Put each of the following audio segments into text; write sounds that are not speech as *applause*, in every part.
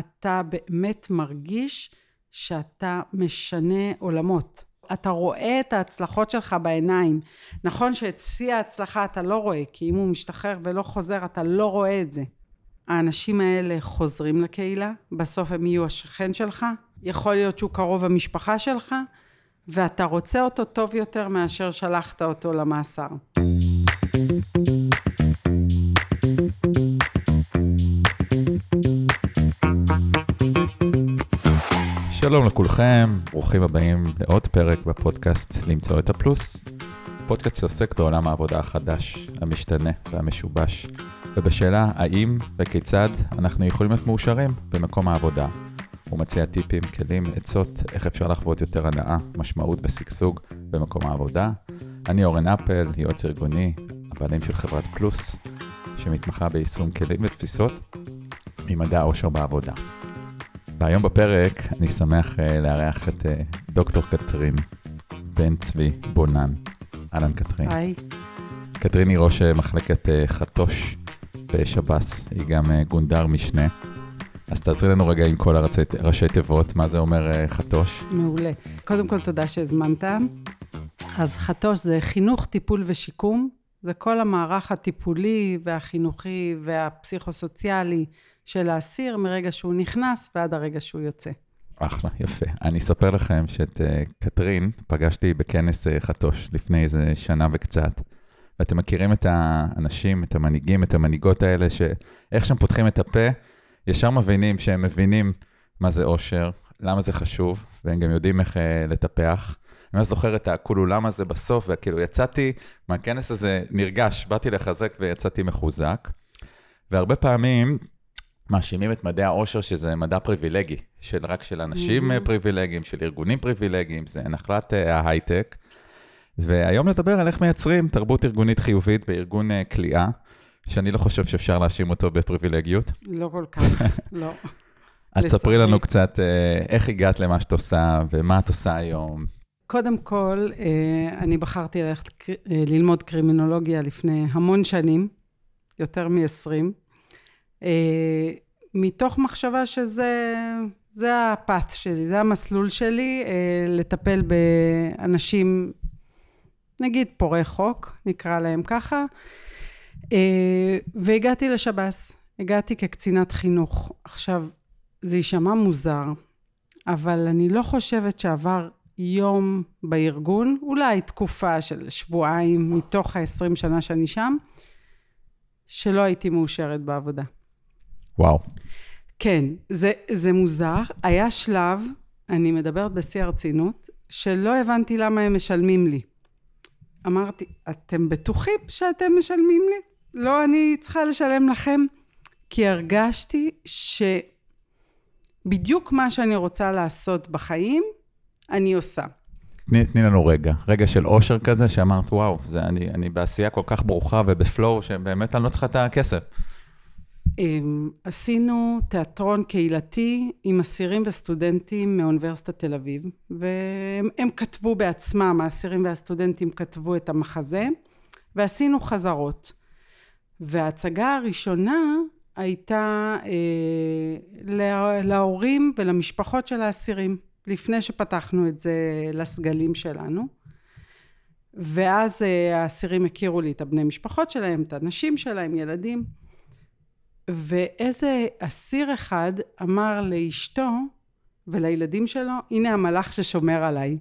אתה באמת מרגיש שאתה משנה עולמות. אתה רואה את ההצלחות שלך בעיניים. נכון שאת שיא ההצלחה אתה לא רואה, כי אם הוא משתחרר ולא חוזר, אתה לא רואה את זה. האנשים האלה חוזרים לקהילה, בסוף הם יהיו השכן שלך, יכול להיות שהוא קרוב המשפחה שלך, ואתה רוצה אותו טוב יותר מאשר שלחת אותו למאסר. שלום לכולכם, ברוכים הבאים לעוד פרק בפודקאסט למצוא את הפלוס. פודקאסט שעוסק בעולם העבודה החדש, המשתנה והמשובש, ובשאלה האם וכיצד אנחנו יכולים להיות מאושרים במקום העבודה. הוא מציע טיפים, כלים, עצות, איך אפשר לחוות יותר הנאה, משמעות ושגשוג במקום העבודה. אני אורן אפל, יועץ ארגוני, הבעלים של חברת פלוס, שמתמחה ביישום כלים ותפיסות ממדע העושר בעבודה. והיום בפרק אני שמח uh, לארח את uh, דוקטור קטרין בן צבי בונן. אהלן קטרין. היי. קטרין היא ראש אה, מחלקת uh, חטוש בשב"ס, היא גם uh, גונדר משנה. אז תעזרי לנו רגע עם כל הראשי, ראשי תיבות, מה זה אומר uh, חטוש? מעולה. קודם כל, תודה שהזמנת. אז חטוש זה חינוך, טיפול ושיקום. זה כל המערך הטיפולי והחינוכי והפסיכוסוציאלי של האסיר מרגע שהוא נכנס ועד הרגע שהוא יוצא. אחלה, יפה. אני אספר לכם שאת uh, קטרין פגשתי בכנס uh, חטוש לפני איזה שנה וקצת. ואתם מכירים את האנשים, את המנהיגים, את המנהיגות האלה, שאיך שהם פותחים את הפה, ישר מבינים שהם מבינים מה זה אושר, למה זה חשוב, והם גם יודעים איך uh, לטפח. אני זוכר את הכולולם הזה בסוף, וכאילו יצאתי מהכנס הזה נרגש, באתי לחזק ויצאתי מחוזק. והרבה פעמים מאשימים את מדעי העושר שזה מדע פריבילגי, של רק של אנשים mm-hmm. פריבילגיים, של ארגונים פריבילגיים, זה נחלת uh, ההייטק. והיום נדבר על איך מייצרים תרבות ארגונית חיובית בארגון uh, כליאה, שאני לא חושב שאפשר להאשים אותו בפריבילגיות. לא כל כך, *laughs* לא. אז ספרי לנו קצת uh, איך הגעת למה שאת עושה ומה את עושה היום. קודם כל, אני בחרתי ללכת ללמוד קרימינולוגיה לפני המון שנים, יותר מ-20. אה, מתוך מחשבה שזה זה הפת שלי, זה המסלול שלי, אה, לטפל באנשים, נגיד פורעי חוק, נקרא להם ככה, אה, והגעתי לשב"ס. הגעתי כקצינת חינוך. עכשיו, זה יישמע מוזר, אבל אני לא חושבת שעבר יום בארגון, אולי תקופה של שבועיים מתוך ה-20 שנה שאני שם, שלא הייתי מאושרת בעבודה. וואו. כן, זה, זה מוזר. היה שלב, אני מדברת בשיא הרצינות, שלא הבנתי למה הם משלמים לי. אמרתי, אתם בטוחים שאתם משלמים לי? לא, אני צריכה לשלם לכם. כי הרגשתי שבדיוק מה שאני רוצה לעשות בחיים, אני עושה. תני, תני לנו רגע, רגע של אושר כזה, שאמרת, וואו, זה, אני, אני בעשייה כל כך ברוכה ובפלואו, שבאמת אני לא צריכה את הכסף. אמ, עשינו תיאטרון קהילתי עם אסירים וסטודנטים מאוניברסיטת תל אביב, והם כתבו בעצמם, האסירים והסטודנטים כתבו את המחזה, ועשינו חזרות. וההצגה הראשונה הייתה אה, לה, להורים ולמשפחות של האסירים, לפני שפתחנו את זה לסגלים שלנו. ואז אה, האסירים הכירו לי את הבני משפחות שלהם, את הנשים שלהם, ילדים. ואיזה אסיר אחד אמר לאשתו ולילדים שלו, הנה המלאך ששומר עליי.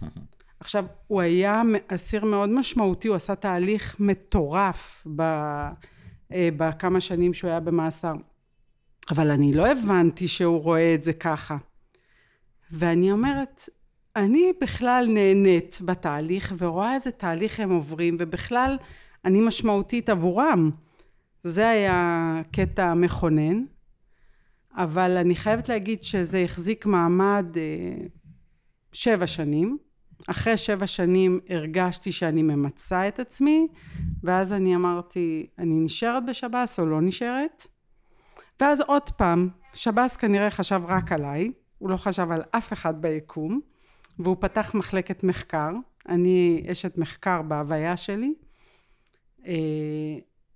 *laughs* עכשיו, הוא היה אסיר מאוד משמעותי, הוא עשה תהליך מטורף ב, אה, בכמה שנים שהוא היה במאסר. אבל אני לא הבנתי שהוא רואה את זה ככה. ואני אומרת, אני בכלל נהנית בתהליך ורואה איזה תהליך הם עוברים, ובכלל אני משמעותית עבורם. זה היה קטע מכונן, אבל אני חייבת להגיד שזה החזיק מעמד אה, שבע שנים. אחרי שבע שנים הרגשתי שאני ממצה את עצמי, ואז אני אמרתי, אני נשארת בשב"ס או לא נשארת? ואז עוד פעם, שב"ס כנראה חשב רק עליי, הוא לא חשב על אף אחד ביקום, והוא פתח מחלקת מחקר. אני אשת מחקר בהוויה שלי. אה,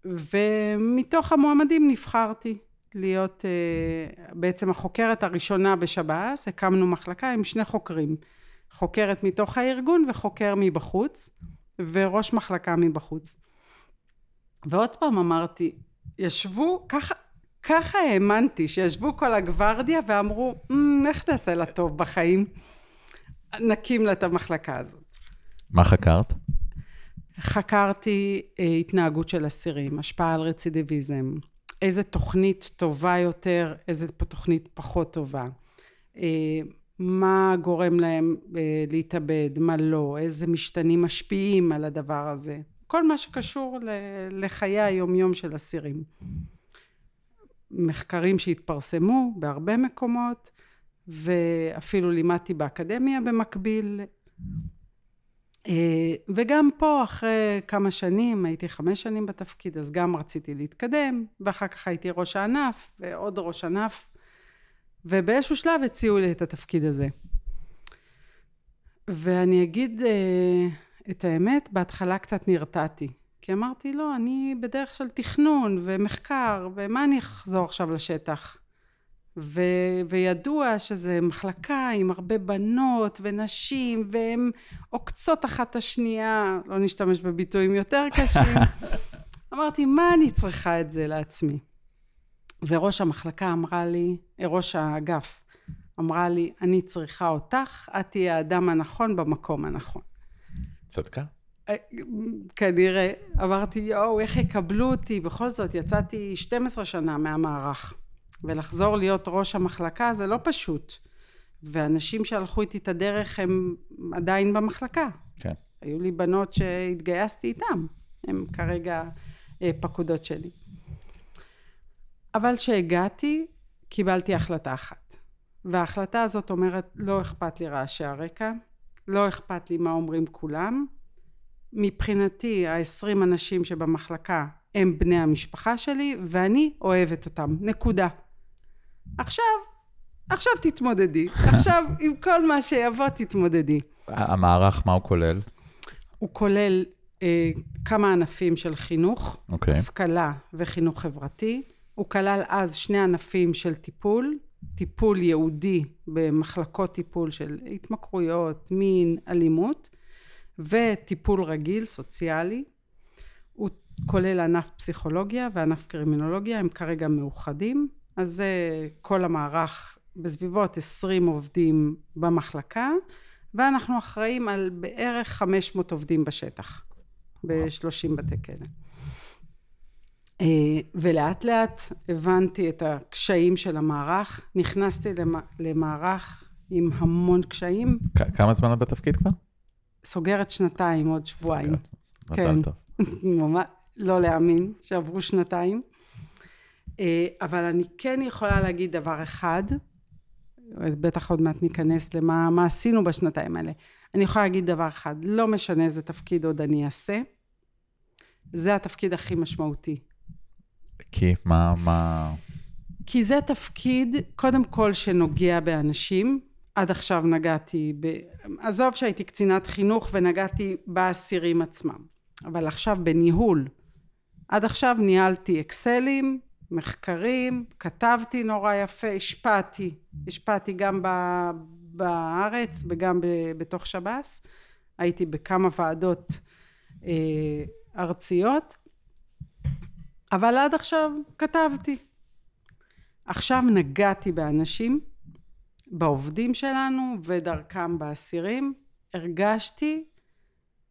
ומתוך המועמדים נבחרתי. להיות אה, בעצם החוקרת הראשונה בשב"ס, הקמנו מחלקה עם שני חוקרים, חוקרת מתוך הארגון וחוקר מבחוץ, וראש מחלקה מבחוץ. ועוד פעם אמרתי, ישבו, ככה, ככה האמנתי, שישבו כל הגוורדיה ואמרו, mm, איך נעשה לה טוב בחיים? נקים לה את המחלקה הזאת. מה חקרת? חקרתי אה, התנהגות של אסירים, השפעה על רצידיביזם, איזה תוכנית טובה יותר, איזה תוכנית פחות טובה, אה, מה גורם להם אה, להתאבד, מה לא, איזה משתנים משפיעים על הדבר הזה, כל מה שקשור לחיי היומיום של אסירים. מחקרים שהתפרסמו בהרבה מקומות, ואפילו לימדתי באקדמיה במקביל. אה, וגם פה, אחרי כמה שנים, הייתי חמש שנים בתפקיד, אז גם רציתי להתקדם, ואחר כך הייתי ראש הענף, ועוד ראש ענף, ובאיזשהו שלב הציעו לי את התפקיד הזה. ואני אגיד אה, את האמת, בהתחלה קצת נרתעתי. כי אמרתי, לא, אני בדרך של תכנון ומחקר, ומה אני אחזור עכשיו לשטח? ו, וידוע שזה מחלקה עם הרבה בנות ונשים, והן עוקצות אחת את השנייה, לא נשתמש בביטויים יותר קשים. *laughs* אמרתי, מה אני צריכה את זה לעצמי? וראש המחלקה אמרה לי, ראש האגף, אמרה לי, אני צריכה אותך, את תהיי האדם הנכון במקום הנכון. צדקה. אה, כנראה. אמרתי, יואו, איך יקבלו אותי? בכל זאת, יצאתי 12 שנה מהמערך. ולחזור להיות ראש המחלקה זה לא פשוט. ואנשים שהלכו איתי את הדרך הם עדיין במחלקה. כן. היו לי בנות שהתגייסתי איתן, הן כרגע אה, פקודות שלי. אבל כשהגעתי, קיבלתי החלטה אחת. וההחלטה הזאת אומרת, לא אכפת לי רעשי הרקע, לא אכפת לי מה אומרים כולם. מבחינתי, העשרים אנשים שבמחלקה הם בני המשפחה שלי, ואני אוהבת אותם. נקודה. עכשיו, עכשיו תתמודדי. *laughs* עכשיו, עם כל מה שיבוא, תתמודדי. המערך, מה הוא כולל? הוא כולל אה, כמה ענפים של חינוך, okay. אוקיי. השכלה וחינוך חברתי. הוא כלל אז שני ענפים של טיפול, טיפול ייעודי במחלקות טיפול של התמכרויות, מין, אלימות, וטיפול רגיל, סוציאלי. הוא כולל ענף פסיכולוגיה וענף קרימינולוגיה, הם כרגע מאוחדים. אז זה כל המערך בסביבות 20 עובדים במחלקה, ואנחנו אחראים על בערך 500 עובדים בשטח, ב-30 בתי כלא. אה, ולאט לאט הבנתי את הקשיים של המערך, נכנסתי למערך עם המון קשיים. כמה זמן את בתפקיד כבר? סוגרת שנתיים, עוד שבועיים. סוגרת, מזל כן. טוב. *laughs* ממש, לא להאמין שעברו שנתיים. אה, אבל אני כן יכולה להגיד דבר אחד, בטח עוד מעט ניכנס למה עשינו בשנתיים האלה. אני יכולה להגיד דבר אחד, לא משנה איזה תפקיד עוד אני אעשה, זה התפקיד הכי משמעותי. כי מה, מה... כי זה תפקיד, קודם כל, שנוגע באנשים. עד עכשיו נגעתי ב... עזוב שהייתי קצינת חינוך ונגעתי באסירים עצמם. אבל עכשיו בניהול. עד עכשיו ניהלתי אקסלים, מחקרים, כתבתי נורא יפה, השפעתי, השפעתי גם בארץ וגם בתוך שב"ס, הייתי בכמה ועדות אה, ארציות, אבל עד עכשיו כתבתי. עכשיו נגעתי באנשים, בעובדים שלנו ודרכם באסירים, הרגשתי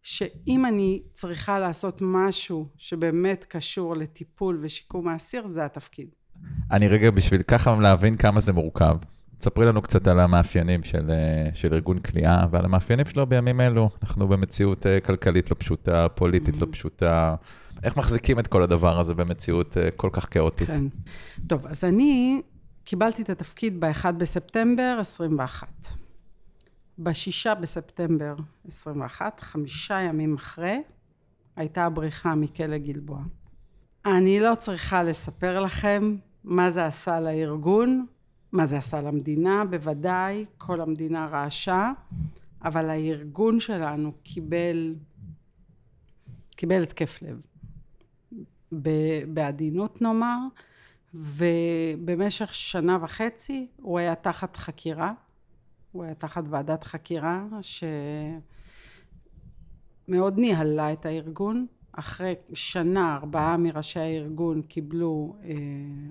שאם אני צריכה לעשות משהו שבאמת קשור לטיפול ושיקום האסיר, זה התפקיד. אני רגע, בשביל ככה להבין כמה זה מורכב, תספרי לנו קצת על המאפיינים של, אה, של ארגון כליאה ועל המאפיינים שלו בימים אלו. אנחנו במציאות אה, כלכלית לא פשוטה, פוליטית לא mm-hmm. פשוטה. איך מחזיקים את כל הדבר הזה במציאות אה, כל כך כאוטית? כן. טוב, אז אני קיבלתי את התפקיד ב-1 בספטמבר 21. בשישה בספטמבר 21, חמישה ימים אחרי, הייתה הבריחה מכלא גלבוע. אני לא צריכה לספר לכם מה זה עשה לארגון, מה זה עשה למדינה, בוודאי, כל המדינה רעשה, אבל הארגון שלנו קיבל, קיבל התקף לב. בעדינות נאמר, ובמשך שנה וחצי הוא היה תחת חקירה, הוא היה תחת ועדת חקירה שמאוד ניהלה את הארגון. אחרי שנה ארבעה מראשי הארגון קיבלו אה,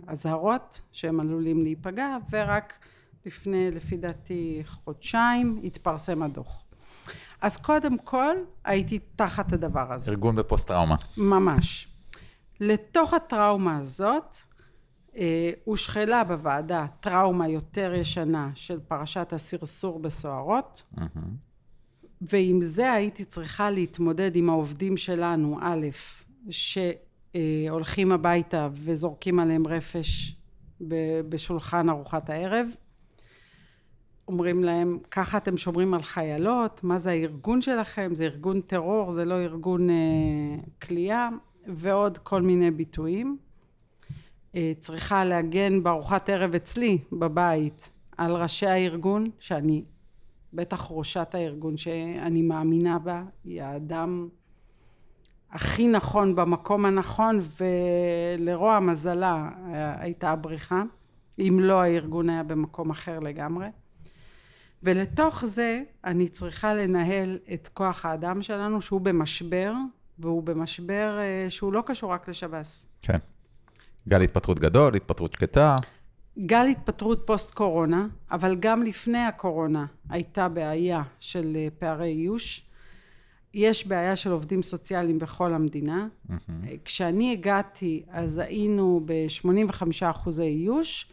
אזהרות שהם עלולים להיפגע ורק לפני לפי דעתי חודשיים התפרסם הדוח. אז קודם כל הייתי תחת הדבר הזה. ארגון בפוסט טראומה. ממש. לתוך הטראומה הזאת הושחלה בוועדה טראומה יותר ישנה של פרשת הסרסור בסוהרות. מהמם. ועם זה הייתי צריכה להתמודד עם העובדים שלנו, א', שהולכים הביתה וזורקים עליהם רפש בשולחן ארוחת הערב. אומרים להם, ככה אתם שומרים על חיילות? מה זה הארגון שלכם? זה ארגון טרור, זה לא ארגון אה, כליאה, ועוד כל מיני ביטויים. אה, צריכה להגן בארוחת ערב אצלי, בבית, על ראשי הארגון, שאני בטח ראשת הארגון שאני מאמינה בה, היא האדם הכי נכון במקום הנכון, ולרוע מזלה הייתה הבריחה, אם לא הארגון היה במקום אחר לגמרי. ולתוך זה אני צריכה לנהל את כוח האדם שלנו שהוא במשבר, והוא במשבר אה, שהוא לא קשור רק לשב"ס. כן. גל התפטרות גדול, התפטרות שקטה. גל התפטרות פוסט קורונה, אבל גם לפני הקורונה הייתה בעיה של אה, פערי איוש. יש בעיה של עובדים סוציאליים בכל המדינה. כשאני הגעתי אז היינו ב-85 אחוזי איוש,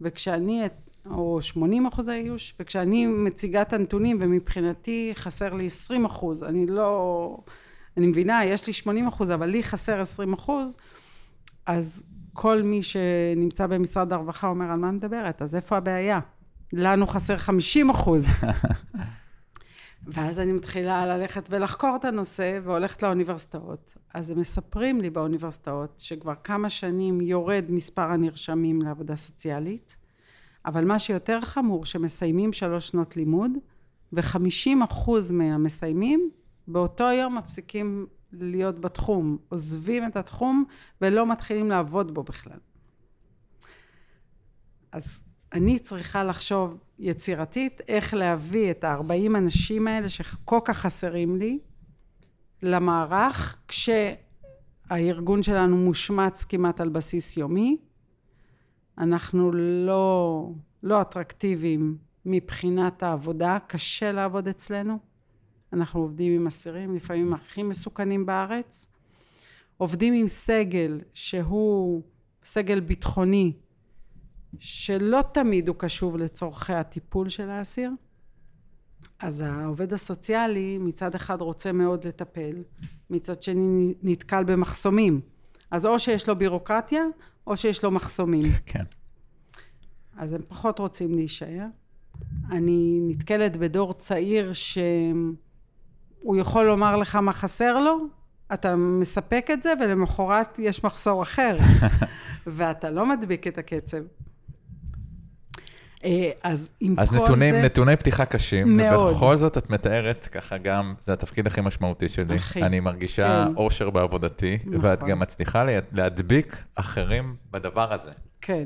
וכשאני, או 80 אחוזי איוש, וכשאני מציגה את הנתונים ומבחינתי חסר לי 20 אחוז, אני לא, אני מבינה, יש לי 80 אחוז, אבל לי חסר 20 אחוז, אז כל מי שנמצא במשרד הרווחה אומר, על מה מדברת? אז איפה הבעיה? לנו חסר 50 אחוז. *laughs* ואז אני מתחילה ללכת ולחקור את הנושא, והולכת לאוניברסיטאות. אז הם מספרים לי באוניברסיטאות שכבר כמה שנים יורד מספר הנרשמים לעבודה סוציאלית, אבל מה שיותר חמור, שמסיימים שלוש שנות לימוד, וחמישים אחוז מהמסיימים באותו יום מפסיקים להיות בתחום, עוזבים את התחום ולא מתחילים לעבוד בו בכלל. אז אני צריכה לחשוב יצירתית איך להביא את ה-40 אנשים האלה שכל כך חסרים לי למערך כשהארגון שלנו מושמץ כמעט על בסיס יומי. אנחנו לא, לא אטרקטיביים מבחינת העבודה, קשה לעבוד אצלנו. אנחנו עובדים עם אסירים, לפעמים הכי מסוכנים בארץ. עובדים עם סגל שהוא סגל ביטחוני, שלא תמיד הוא קשוב לצורכי הטיפול של האסיר. אז העובד הסוציאלי מצד אחד רוצה מאוד לטפל, מצד שני נתקל במחסומים. אז או שיש לו בירוקרטיה, או שיש לו מחסומים. *laughs* כן. אז הם פחות רוצים להישאר. אני נתקלת בדור צעיר שהוא יכול לומר לך מה חסר לו, אתה מספק את זה, ולמחרת יש מחסור אחר, *laughs* ואתה לא מדביק את הקצב. אה, אז עם אז כל נתונים, זה... נתוני פתיחה קשים, מאוד. ובכל זאת את מתארת ככה גם, זה התפקיד הכי משמעותי שלי. הכי, אני מרגישה כן. אושר בעבודתי, נכון. ואת גם מצליחה לה- להדביק אחרים בדבר הזה. כן.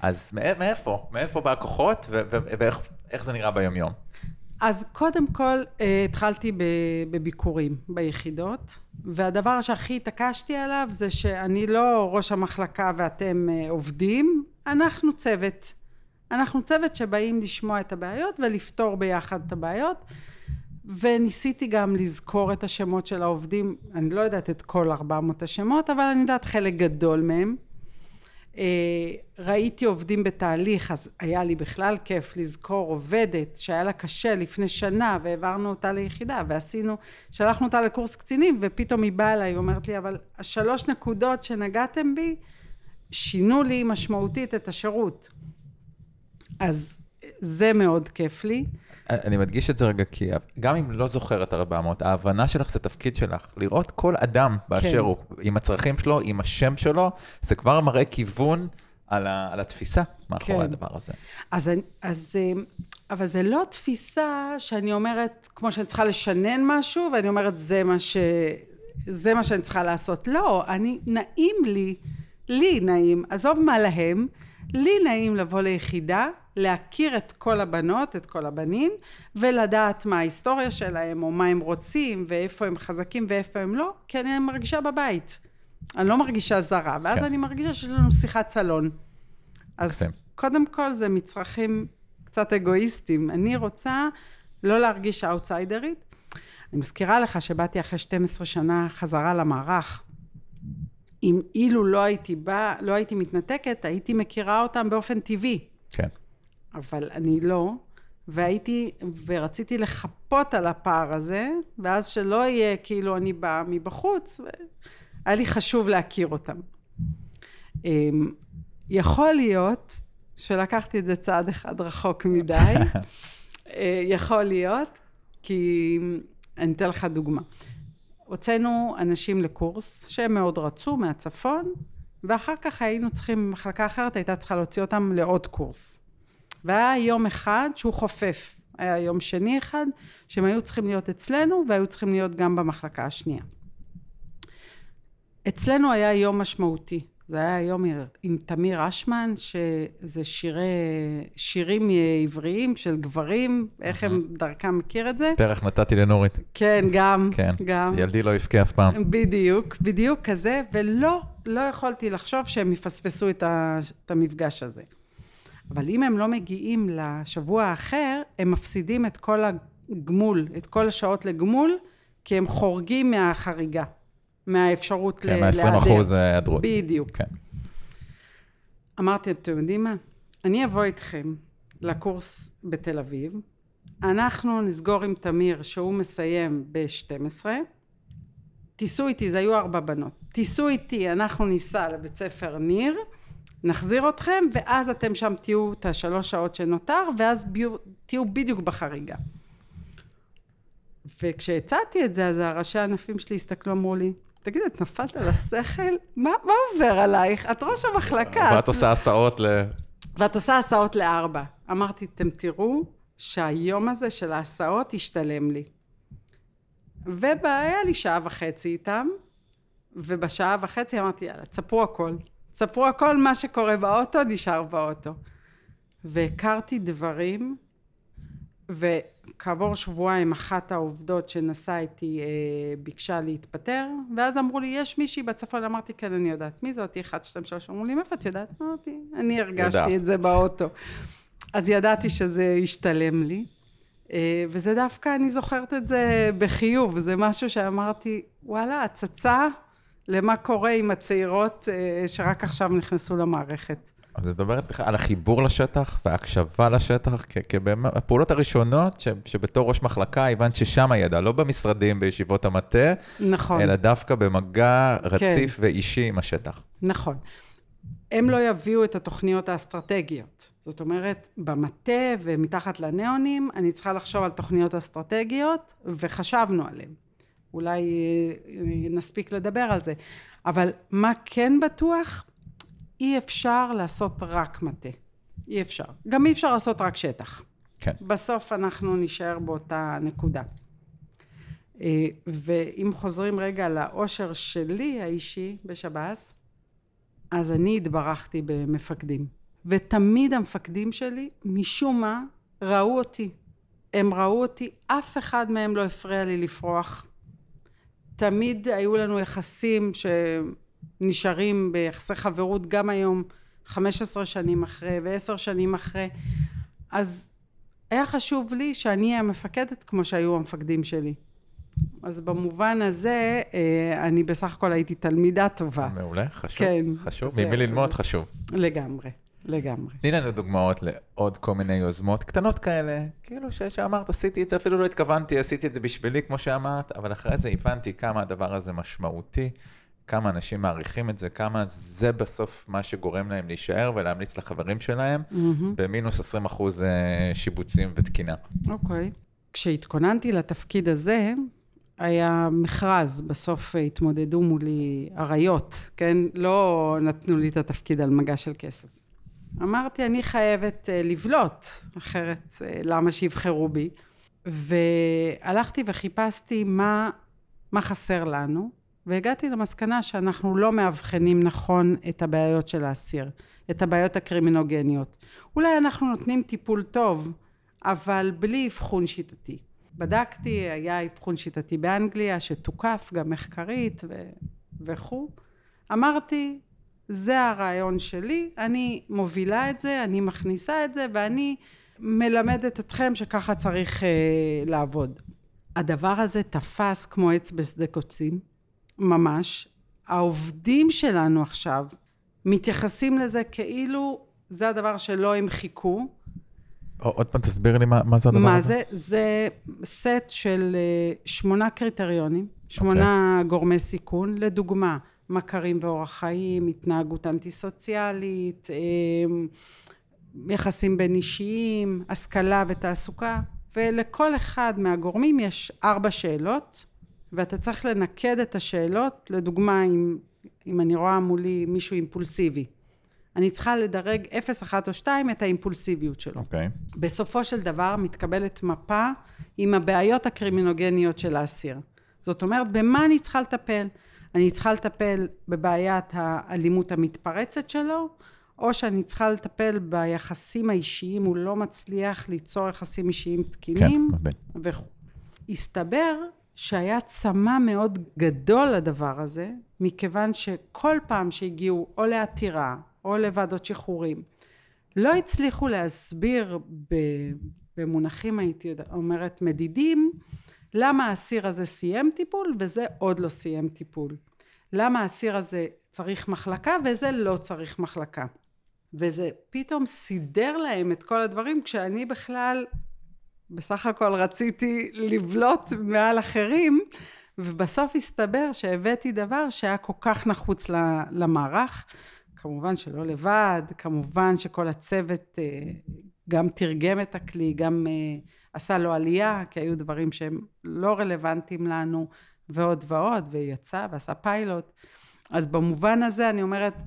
אז מא- מאיפה? מאיפה בא הכוחות, ואיך איך זה נראה ביום-יום? אז קודם כל אה, התחלתי בביקורים ביחידות, והדבר שהכי התעקשתי עליו זה שאני לא ראש המחלקה ואתם אה, עובדים, אנחנו צוות. אנחנו צוות שבאים לשמוע את הבעיות ולפתור ביחד את הבעיות, וניסיתי גם לזכור את השמות של העובדים, אני לא יודעת את כל 400 השמות, אבל אני יודעת חלק גדול מהם. אה, ראיתי עובדים בתהליך, אז היה לי בכלל כיף לזכור עובדת שהיה לה קשה לפני שנה והעברנו אותה ליחידה ועשינו, שלחנו אותה לקורס קצינים ופתאום היא באה אליי, היא אומרת לי, אבל השלוש נקודות שנגעתם בי שינו לי משמעותית את השירות. אז זה מאוד כיף לי. אני מדגיש את זה רגע, כי גם אם לא זוכרת 400, ההבנה שלך זה תפקיד שלך. לראות כל אדם באשר כן. הוא, עם הצרכים שלו, עם השם שלו, זה כבר מראה כיוון על, ה, על התפיסה מאחורי כן. הדבר הזה. אז, אז, אה, אבל זה לא תפיסה שאני אומרת, כמו שאני צריכה לשנן משהו, ואני אומרת, זה מה, ש, זה מה שאני צריכה לעשות. לא, אני, נעים לי לי נעים, עזוב מה להם, לי נעים לבוא ליחידה, להכיר את כל הבנות, את כל הבנים, ולדעת מה ההיסטוריה שלהם, או מה הם רוצים, ואיפה הם חזקים ואיפה הם לא, כי אני מרגישה בבית. אני לא מרגישה זרה, ואז כן. אני מרגישה שיש לנו שיחת סלון. אז קסם. קודם כל זה מצרכים קצת אגואיסטיים. אני רוצה לא להרגיש אאוטסיידרית. אני מזכירה לך שבאתי אחרי 12 שנה חזרה למערך. אם אילו לא הייתי באה, לא הייתי מתנתקת, הייתי מכירה אותם באופן טבעי. כן. אבל אני לא, והייתי, ורציתי לחפות על הפער הזה, ואז שלא יהיה כאילו אני באה מבחוץ, היה לי חשוב להכיר אותם. אמ, יכול להיות שלקחתי את זה צעד אחד רחוק מדי, *laughs* אה, יכול להיות, כי אני אתן לך דוגמה. הוצאנו אנשים לקורס שהם מאוד רצו מהצפון, ואחר כך היינו צריכים, מחלקה אחרת הייתה צריכה להוציא אותם לעוד קורס. והיה יום אחד שהוא חופף, היה יום שני אחד, שהם היו צריכים להיות אצלנו והיו צריכים להיות גם במחלקה השנייה. אצלנו היה יום משמעותי. זה היה יום עם תמיר אשמן, שזה שירי, שירים עבריים של גברים, איך הם דרכם מכיר את זה? דרך נתתי לנורית. כן, גם, כן. גם. ילדי לא יבכה אף פעם. בדיוק, בדיוק כזה, ולא, לא יכולתי לחשוב שהם יפספסו את, ה, את המפגש הזה. אבל אם הם לא מגיעים לשבוע האחר, הם מפסידים את כל הגמול, את כל השעות לגמול, כי הם חורגים מהחריגה. מהאפשרות כן, להיעדר. כן, מה-20 אחוז היעדרות. בדיוק. כן. אמרתי, אתם יודעים מה? אני אבוא איתכם לקורס בתל אביב, אנחנו נסגור עם תמיר שהוא מסיים ב-12, תיסעו איתי, זה היו ארבע בנות, תיסעו איתי, אנחנו ניסע לבית ספר ניר, נחזיר אתכם, ואז אתם שם תהיו את השלוש שעות שנותר, ואז ביו, תהיו בדיוק בחריגה. וכשהצעתי את זה, אז הראשי הענפים שלי הסתכלו, אמרו לי, תגיד, את נפלת על השכל? מה, מה עובר עלייך? את ראש המחלקה. ואת עושה הסעות ל... ואת עושה הסעות לארבע. אמרתי, אתם תראו שהיום הזה של ההסעות ישתלם לי. והיה לי שעה וחצי איתם, ובשעה וחצי אמרתי, יאללה, תספרו הכל. תספרו הכל, מה שקורה באוטו, נשאר באוטו. והכרתי דברים, ו... כעבור שבועיים אחת העובדות שנסעה איתי אה, ביקשה להתפטר, ואז אמרו לי, יש מישהי בצפון, אמרתי, כן, אני יודעת. מי זאתי? אחת, שתיים, שלוש, אמרו לי, מאיפה את יודעת? אמרתי, אני הרגשתי יודע. את זה באוטו. אז ידעתי שזה ישתלם לי, אה, וזה דווקא, אני זוכרת את זה בחיוב, זה משהו שאמרתי, וואלה, הצצה למה קורה עם הצעירות אה, שרק עכשיו נכנסו למערכת. אז את מדברת בכלל על החיבור לשטח וההקשבה לשטח, כפעולות הראשונות, ש, שבתור ראש מחלקה הבנת ששם הידע, לא במשרדים, בישיבות המטה, נכון. אלא דווקא במגע רציף כן. ואישי עם השטח. נכון. הם לא יביאו את התוכניות האסטרטגיות. זאת אומרת, במטה ומתחת לניאונים, אני צריכה לחשוב על תוכניות אסטרטגיות, וחשבנו עליהן. אולי אה, נספיק לדבר על זה. אבל מה כן בטוח? אי אפשר לעשות רק מטה. אי אפשר. גם אי אפשר לעשות רק שטח. כן. בסוף אנחנו נשאר באותה נקודה. אה, ואם חוזרים רגע לאושר שלי האישי בשב"ס, אז אני התברכתי במפקדים. ותמיד המפקדים שלי, משום מה, ראו אותי. הם ראו אותי, אף אחד מהם לא הפריע לי לפרוח. תמיד היו לנו יחסים ש... נשארים ביחסי חברות גם היום, 15 שנים אחרי ועשר שנים אחרי. אז היה חשוב לי שאני אהיה המפקדת כמו שהיו המפקדים שלי. אז במובן הזה, אה, אני בסך הכל הייתי תלמידה טובה. מעולה, חשוב. כן. חשוב, ממי ללמוד חשוב. לגמרי. לגמרי. תני לנו דוגמאות לעוד כל מיני יוזמות קטנות כאלה, כאילו ש- שאמרת, עשיתי את זה, אפילו לא התכוונתי, עשיתי את זה בשבילי, כמו שאמרת, אבל אחרי זה הבנתי כמה הדבר הזה משמעותי, כמה אנשים מעריכים את זה, כמה זה בסוף מה שגורם להם להישאר ולהמליץ לחברים שלהם, mm-hmm. במינוס 20 אחוז אה, שיבוצים ותקינה. אוקיי. Okay. כשהתכוננתי לתפקיד הזה, היה מכרז, בסוף התמודדו מולי אריות, כן? לא נתנו לי את התפקיד על מגע של כסף. אמרתי, אני חייבת אה, לבלוט, אחרת אה, למה שיבחרו בי? והלכתי וחיפשתי מה, מה חסר לנו, והגעתי למסקנה שאנחנו לא מאבחנים נכון את הבעיות של האסיר, את הבעיות הקרימינוגניות. אולי אנחנו נותנים טיפול טוב, אבל בלי אבחון שיטתי. בדקתי, היה אבחון שיטתי באנגליה שתוקף גם מחקרית ו... וכו'. אמרתי, זה הרעיון שלי, אני מובילה את זה, אני מכניסה את זה ואני מלמדת אתכם שככה צריך אה, לעבוד. הדבר הזה תפס כמו עץ בשדה קוצים, ממש. העובדים שלנו עכשיו מתייחסים לזה כאילו זה הדבר שלא הם חיכו. עוד פעם תסביר לי מה, מה זה הדבר מה הזה. מה זה? זה סט של אה, שמונה קריטריונים, שמונה okay. גורמי סיכון. לדוגמה, מכרים ואורח חיים, התנהגות אנטי-סוציאלית, אה, יחסים בין אישיים, השכלה ותעסוקה, ולכל אחד מהגורמים יש ארבע שאלות, ואתה צריך לנקד את השאלות, לדוגמה, אם, אם אני רואה מולי מישהו אימפולסיבי. אני צריכה לדרג 0, 1 או 2 את האימפולסיביות שלו. אוקיי. Okay. בסופו של דבר מתקבלת מפה עם הבעיות הקרימינוגניות של האסיר. זאת אומרת, במה אני צריכה לטפל? אני צריכה לטפל בבעיית האלימות המתפרצת שלו, או שאני צריכה לטפל ביחסים האישיים, הוא לא מצליח ליצור יחסים אישיים תקינים. כן, וכו'. הסתבר שהיה צמא מאוד גדול לדבר הזה, מכיוון שכל פעם שהגיעו או לעתירה או לוועדות שחרורים, לא הצליחו להסביר במונחים, הייתי אומרת, מדידים, למה האסיר הזה סיים טיפול וזה עוד לא סיים טיפול. למה האסיר הזה צריך מחלקה וזה לא צריך מחלקה. וזה פתאום סידר להם את כל הדברים, כשאני בכלל בסך הכל רציתי לבלוט מעל אחרים, ובסוף הסתבר שהבאתי דבר שהיה כל כך נחוץ למערך. כמובן שלא לבד, כמובן שכל הצוות אה, גם תרגם את הכלי, גם אה, עשה לו עלייה, כי היו דברים שהם לא רלוונטיים לנו, ועוד ועוד, ויצא ועשה פיילוט. אז במובן הזה אני אומרת,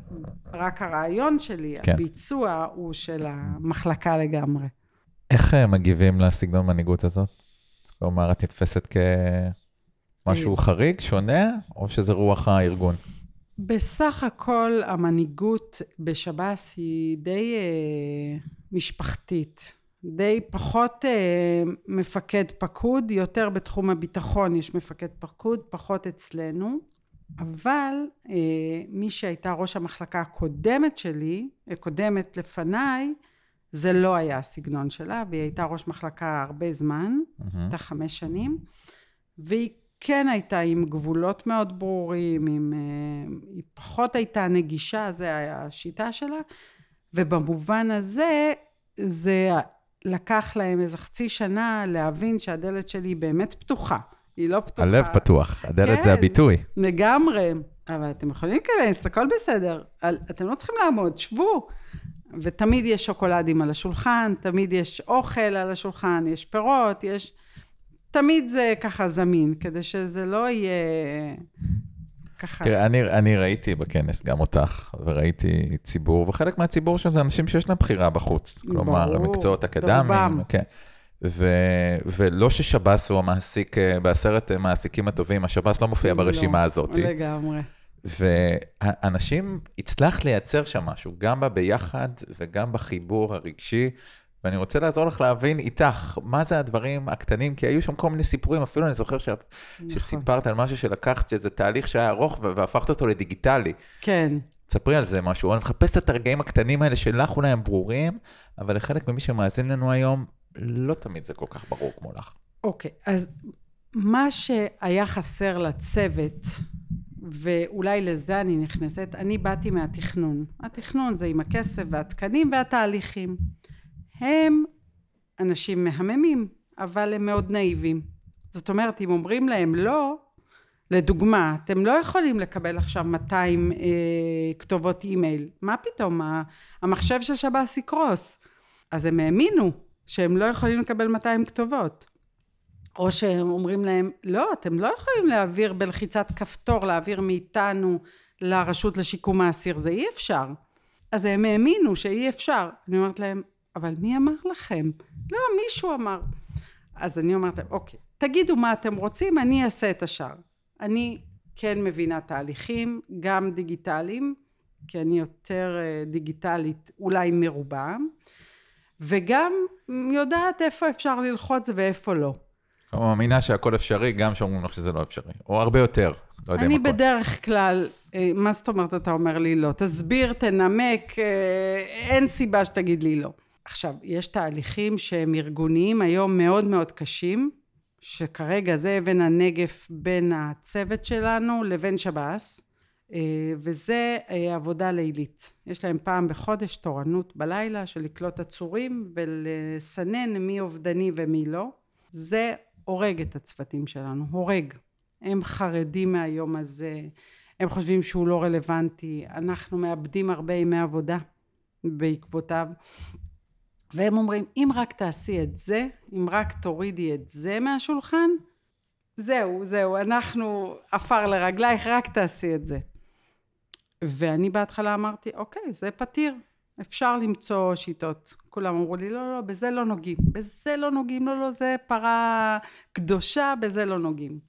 רק הרעיון שלי, כן. הביצוע הוא של המחלקה לגמרי. איך אה, מגיבים לסגנון מנהיגות הזאת? כלומר, את נתפסת כמשהו אה. חריג, שונה, או שזה רוח הארגון? בסך הכל המנהיגות בשב"ס היא די אה, משפחתית. די פחות אה, מפקד פקוד, יותר בתחום הביטחון יש מפקד פקוד, פחות אצלנו. אבל אה, מי שהייתה ראש המחלקה הקודמת שלי, קודמת לפניי, זה לא היה הסגנון שלה, והיא הייתה ראש מחלקה הרבה זמן, הייתה mm-hmm. חמש שנים, והיא כן הייתה עם גבולות מאוד ברורים, עם, אה, היא פחות הייתה נגישה, זה היה השיטה שלה, ובמובן הזה, זה לקח להם איזה חצי שנה להבין שהדלת שלי היא באמת פתוחה. היא לא פתוחה. הלב פתוח, הדלת כן, זה הביטוי. לגמרי. אבל אתם יכולים להיכנס, הכל בסדר. אתם לא צריכים לעמוד, שבו. ותמיד יש שוקולדים על השולחן, תמיד יש אוכל על השולחן, יש פירות, יש... תמיד זה ככה זמין, כדי שזה לא יהיה ככה. תראה, אני, אני ראיתי בכנס גם אותך, וראיתי ציבור, וחלק מהציבור שם זה אנשים שיש להם בחירה בחוץ. ברור, כלומר, מקצועות אקדמיים. כן. ו, ולא ששב"ס הוא המעסיק, אה, בעשרת המעסיקים הטובים, השב"ס לא מופיע לא, ברשימה הזאת. לגמרי. ואנשים, הצלחת לייצר שם משהו, גם בביחד וגם בחיבור הרגשי. ואני רוצה לעזור לך להבין איתך, מה זה הדברים הקטנים, כי היו שם כל מיני סיפורים, אפילו אני זוכר ש... נכון. שסיפרת על משהו שלקחת, שזה תהליך שהיה ארוך והפכת אותו לדיגיטלי. כן. תספרי על זה משהו. אני מחפש את הרגעים הקטנים האלה שלך אולי הם ברורים, אבל לחלק ממי שמאזין לנו היום, לא תמיד זה כל כך ברור כמו לך. אוקיי, אז מה שהיה חסר לצוות, ואולי לזה אני נכנסת, אני באתי מהתכנון. התכנון זה עם הכסף והתקנים והתהליכים. הם אנשים מהממים, אבל הם מאוד נאיבים. זאת אומרת, אם אומרים להם לא, לדוגמה, אתם לא יכולים לקבל עכשיו 200 אה, כתובות אימייל. מה פתאום? המחשב של שב"ס יקרוס. אז הם האמינו שהם לא יכולים לקבל 200 כתובות. או שהם אומרים להם, לא, אתם לא יכולים להעביר בלחיצת כפתור, להעביר מאיתנו לרשות לשיקום האסיר, זה אי אפשר. אז הם האמינו שאי אפשר. אני אומרת להם, אבל מי אמר לכם? לא, מישהו אמר. אז אני אומרת להם, אוקיי, תגידו מה אתם רוצים, אני אעשה את השאר. אני כן מבינה תהליכים, גם דיגיטליים, כי אני יותר אה, דיגיטלית אולי מרובם, וגם יודעת איפה אפשר ללחוץ ואיפה לא. או מאמינה שהכל אפשרי, גם שאומרים לך שזה לא אפשרי, או הרבה יותר. לא אני בדרך כלל, אה, מה זאת אומרת אתה אומר לי לא? תסביר, תנמק, אה, אין סיבה שתגיד לי לא. עכשיו, יש תהליכים שהם ארגוניים היום מאוד מאוד קשים, שכרגע זה אבן הנגף בין הצוות שלנו לבין שב"ס, אה, וזה עבודה לילית. יש להם פעם בחודש תורנות בלילה של לקלוט עצורים ולסנן מי אובדני ומי לא. זה הורג את הצוותים שלנו, הורג. הם חרדים מהיום הזה, הם חושבים שהוא לא רלוונטי, אנחנו מאבדים הרבה ימי עבודה בעקבותיו. והם אומרים, אם רק תעשי את זה, אם רק תורידי את זה מהשולחן, זהו, זהו, אנחנו עפר לרגלייך, רק תעשי את זה. ואני בהתחלה אמרתי, אוקיי, זה פתיר, אפשר למצוא שיטות. כולם אמרו לי, לא, לא, בזה לא נוגעים. בזה לא נוגעים, לא, לא, זה פרה קדושה, בזה לא נוגעים.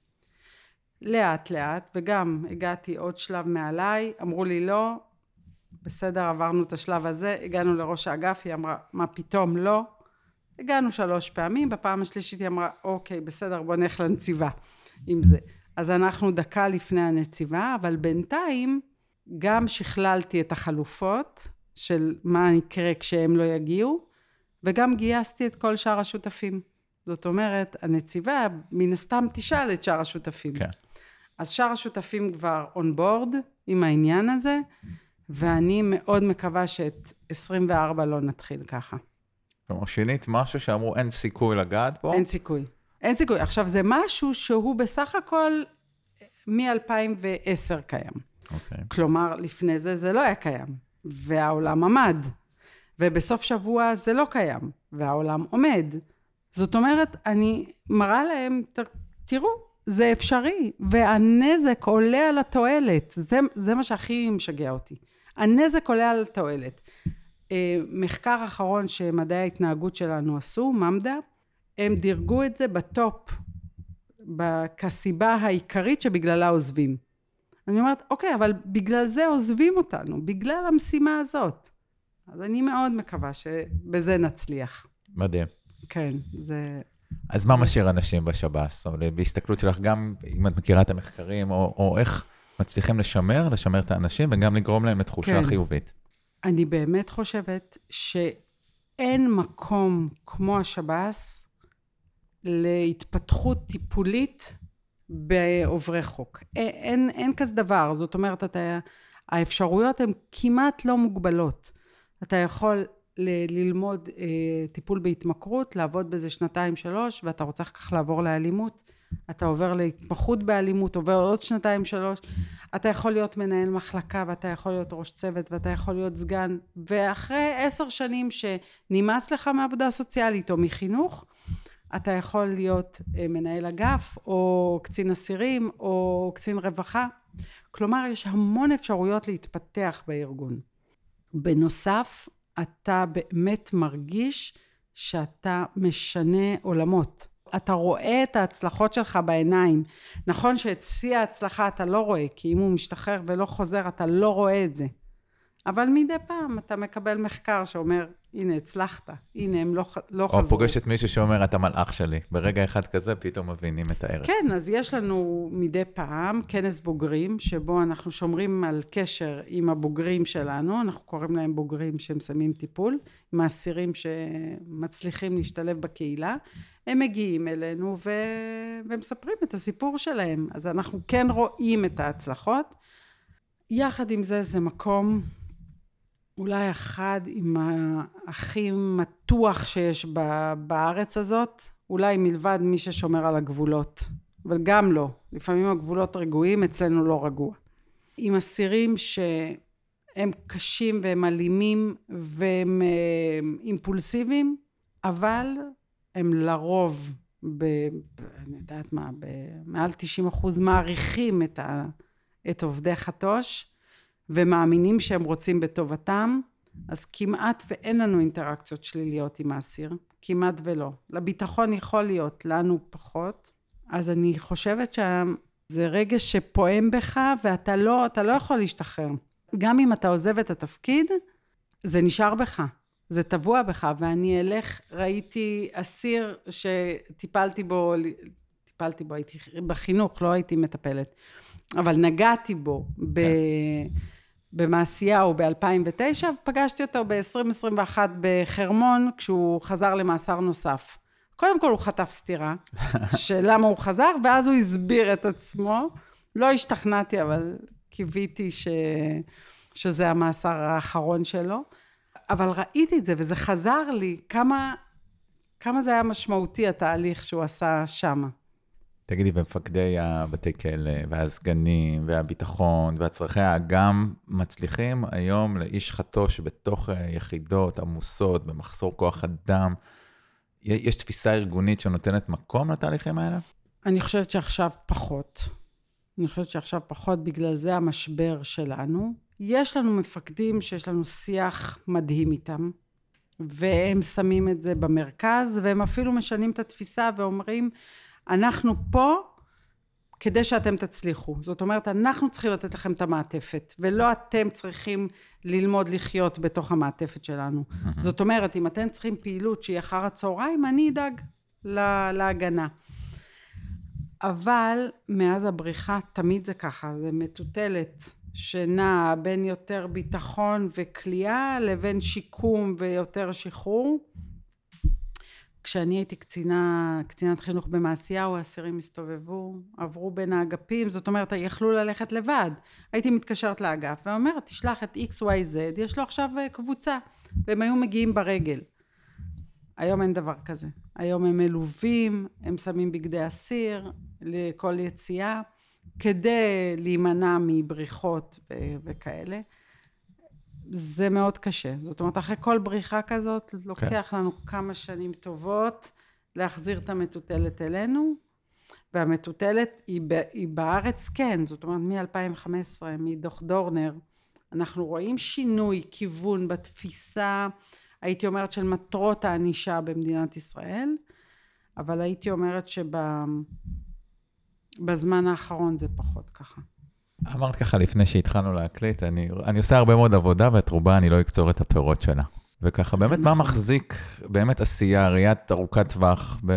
לאט לאט, וגם הגעתי עוד שלב מעליי, אמרו לי לא, בסדר, עברנו את השלב הזה, הגענו לראש האגף, היא אמרה, מה פתאום לא? הגענו שלוש פעמים, בפעם השלישית היא אמרה, אוקיי, בסדר, בוא נלך לנציבה עם זה. אז אנחנו דקה לפני הנציבה, אבל בינתיים גם שכללתי את החלופות, של מה יקרה כשהם לא יגיעו, וגם גייסתי את כל שאר השותפים. זאת אומרת, הנציבה מן הסתם תשאל את שאר השותפים. כן. אז שאר השותפים כבר און בורד עם העניין הזה, ואני מאוד מקווה שאת 24 לא נתחיל ככה. כלומר, שינית משהו שאמרו אין סיכוי לגעת בו? אין סיכוי. אין סיכוי. עכשיו, זה משהו שהוא בסך הכל מ-2010 קיים. אוקיי. כלומר, לפני זה זה לא היה קיים. והעולם עמד. ובסוף שבוע זה לא קיים, והעולם עומד. זאת אומרת, אני מראה להם, תראו, זה אפשרי, והנזק עולה על התועלת. זה, זה מה שהכי משגע אותי. הנזק עולה על התועלת. אה, מחקר אחרון שמדעי ההתנהגות שלנו עשו, ממד"א, הם דירגו את זה בטופ, כסיבה העיקרית שבגללה עוזבים. אני אומרת, אוקיי, אבל בגלל זה עוזבים אותנו, בגלל המשימה הזאת. אז אני מאוד מקווה שבזה נצליח. מדהים. כן, זה... אז מה משאיר אנשים בשב"ס? או בהסתכלות שלך, גם אם את מכירה את המחקרים, או, או איך מצליחים לשמר, לשמר את האנשים, וגם לגרום להם לתחושה כן. חיובית. אני באמת חושבת שאין מקום כמו השב"ס להתפתחות טיפולית בעוברי חוק. אין, אין כזה דבר, זאת אומרת, אתה, האפשרויות הן כמעט לא מוגבלות. אתה יכול ל- ללמוד אה, טיפול בהתמכרות, לעבוד בזה שנתיים שלוש, ואתה רוצה אחר כך לעבור לאלימות, אתה עובר להתמחות באלימות, עובר עוד שנתיים שלוש, אתה יכול להיות מנהל מחלקה, ואתה יכול להיות ראש צוות, ואתה יכול להיות סגן, ואחרי עשר שנים שנמאס לך מעבודה סוציאלית או מחינוך, אתה יכול להיות אה, מנהל אגף, או קצין אסירים, או קצין רווחה. כלומר, יש המון אפשרויות להתפתח בארגון. בנוסף, אתה באמת מרגיש שאתה משנה עולמות. אתה רואה את ההצלחות שלך בעיניים. נכון שאת שיא ההצלחה אתה לא רואה, כי אם הוא משתחרר ולא חוזר, אתה לא רואה את זה. אבל מדי פעם אתה מקבל מחקר שאומר, הנה, הצלחת, הנה, הם לא, לא חזרו. או פוגשת מישהו שאומר, אתה מלאך שלי. ברגע אחד כזה, פתאום מבינים את הערך. כן, אז יש לנו מדי פעם כנס בוגרים, שבו אנחנו שומרים על קשר עם הבוגרים שלנו, אנחנו קוראים להם בוגרים שמסיימים טיפול, עם האסירים שמצליחים להשתלב בקהילה. הם מגיעים אלינו ו... ומספרים את הסיפור שלהם. אז אנחנו כן רואים את ההצלחות. יחד עם זה, זה מקום אולי אחד עם הכי מתוח שיש בארץ הזאת, אולי מלבד מי ששומר על הגבולות, אבל גם לא. לפעמים הגבולות רגועים, אצלנו לא רגוע. עם אסירים שהם קשים והם אלימים והם אה, אימפולסיביים, אבל הם לרוב, ב, אני יודעת מה, במעל 90 אחוז מעריכים את, ה, את עובדי חטוש, ומאמינים שהם רוצים בטובתם, אז כמעט ואין לנו אינטראקציות שליליות עם האסיר, כמעט ולא. לביטחון יכול להיות, לנו פחות. אז אני חושבת זה רגש שפועם בך, ואתה לא, לא יכול להשתחרר. גם אם אתה עוזב את התפקיד, זה נשאר בך. זה טבוע בך, ואני אלך, ראיתי אסיר שטיפלתי בו, טיפלתי בו, הייתי בחינוך, לא הייתי מטפלת, אבל נגעתי בו ב... במעשיהו ב-2009, פגשתי אותו ב-2021 בחרמון, כשהוא חזר למאסר נוסף. קודם כל הוא חטף סטירה, *laughs* שלמה הוא חזר, ואז הוא הסביר את עצמו. לא השתכנעתי, אבל קיוויתי ש... שזה המאסר האחרון שלו. אבל ראיתי את זה, וזה חזר לי, כמה, כמה זה היה משמעותי, התהליך שהוא עשה שמה. תגידי, ומפקדי הבתי כלא, והסגנים, והביטחון, והצרכי האגם מצליחים היום לאיש חטוש בתוך יחידות עמוסות, במחסור כוח אדם? יש תפיסה ארגונית שנותנת מקום לתהליכים האלה? אני חושבת שעכשיו פחות. אני חושבת שעכשיו פחות, בגלל זה המשבר שלנו. יש לנו מפקדים שיש לנו שיח מדהים איתם, והם שמים את זה במרכז, והם אפילו משנים את התפיסה ואומרים, אנחנו פה כדי שאתם תצליחו. זאת אומרת, אנחנו צריכים לתת לכם את המעטפת, ולא אתם צריכים ללמוד לחיות בתוך המעטפת שלנו. זאת אומרת, אם אתם צריכים פעילות שהיא אחר הצהריים, אני אדאג להגנה. אבל מאז הבריחה תמיד זה ככה, זה מטוטלת שנעה בין יותר ביטחון וכליאה לבין שיקום ויותר שחרור. כשאני הייתי קצינה, קצינת חינוך במעשיהו, האסירים הסתובבו, עברו בין האגפים, זאת אומרת, יכלו ללכת לבד. הייתי מתקשרת לאגף ואומרת, תשלח את XYZ, יש לו עכשיו אה, קבוצה, והם היו מגיעים ברגל. היום אין דבר כזה. היום הם מלווים, הם שמים בגדי אסיר לכל יציאה, כדי להימנע מבריחות וכאלה. זה מאוד קשה. זאת אומרת, אחרי כל בריחה כזאת, לוקח כן. לנו כמה שנים טובות להחזיר את המטוטלת אלינו, והמטוטלת היא, ב, היא בארץ כן, זאת אומרת, מ-2015, מדוח דורנר, אנחנו רואים שינוי כיוון בתפיסה, הייתי אומרת, של מטרות הענישה במדינת ישראל, אבל הייתי אומרת שבזמן האחרון זה פחות ככה. אמרת ככה לפני שהתחלנו להקליט, אני, אני עושה הרבה מאוד עבודה, ואת רובה אני לא אקצור את הפירות שלה. וככה, באמת, מה. מחזיק באמת עשייה, ראיית ארוכת טווח, ב...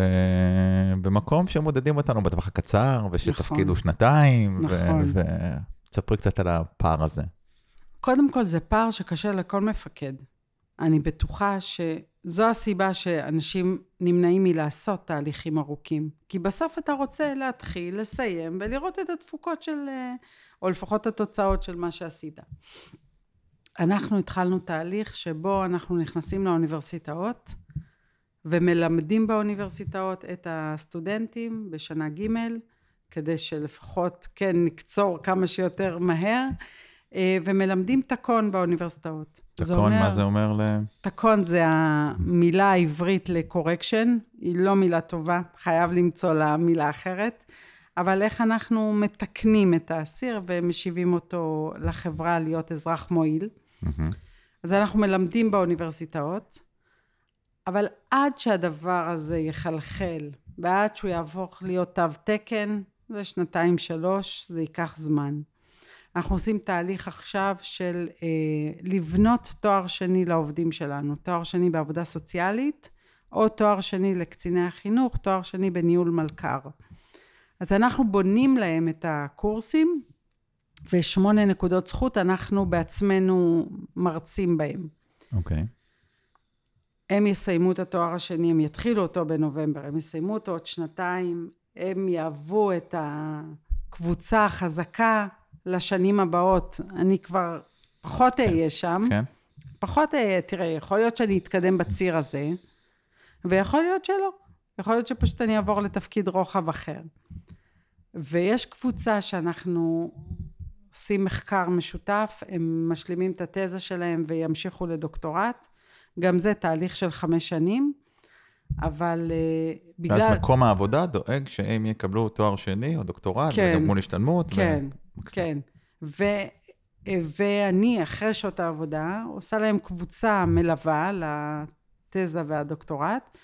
במקום שמודדים אותנו בטווח הקצר, ושתפקידו נכון. שנתיים, נכון. ותספרי ו... קצת על הפער הזה. קודם כל, זה פער שקשה לכל מפקד. אני בטוחה שזו הסיבה שאנשים נמנעים מלעשות תהליכים ארוכים. כי בסוף אתה רוצה להתחיל, לסיים, ולראות את התפוקות של או לפחות התוצאות של מה שעשית. אנחנו התחלנו תהליך שבו אנחנו נכנסים לאוניברסיטאות ומלמדים באוניברסיטאות את הסטודנטים בשנה ג' כדי שלפחות כן נקצור כמה שיותר מהר אה, ומלמדים תקון באוניברסיטאות. תקון, מה זה אומר ל... תקון זה המילה העברית לקורקשן, היא לא מילה טובה, חייב למצוא לה מילה אחרת. אבל איך אנחנו מתקנים את האסיר ומשיבים אותו לחברה להיות אזרח מועיל. Mm-hmm. אז אנחנו מלמדים באוניברסיטאות, אבל עד שהדבר הזה יחלחל, ועד שהוא יהפוך להיות תו תקן, זה שנתיים שלוש, זה ייקח זמן. אנחנו עושים תהליך עכשיו של אה, לבנות תואר שני לעובדים שלנו, תואר שני בעבודה סוציאלית, או תואר שני לקציני החינוך, תואר שני בניהול מלכ"ר. אז אנחנו בונים להם את הקורסים, ושמונה נקודות זכות אנחנו בעצמנו מרצים בהם. אוקיי. Okay. הם יסיימו את התואר השני, הם יתחילו אותו בנובמבר, הם יסיימו אותו עוד שנתיים, הם יהוו את הקבוצה החזקה לשנים הבאות. אני כבר פחות אהיה שם. כן. פחות אהיה, תראה, יכול להיות שאני אתקדם בציר הזה, ויכול להיות שלא. יכול להיות שפשוט אני אעבור לתפקיד רוחב אחר. ויש קבוצה שאנחנו עושים מחקר משותף, הם משלימים את התזה שלהם וימשיכו לדוקטורט. גם זה תהליך של חמש שנים, אבל uh, בגלל... ואז מקום העבודה דואג שהם יקבלו תואר שני או דוקטורט, כן, וגם מול השתלמות. כן, ו... כן. ו... ואני, אחרי שעות העבודה, עושה להם קבוצה מלווה לתזה והדוקטורט,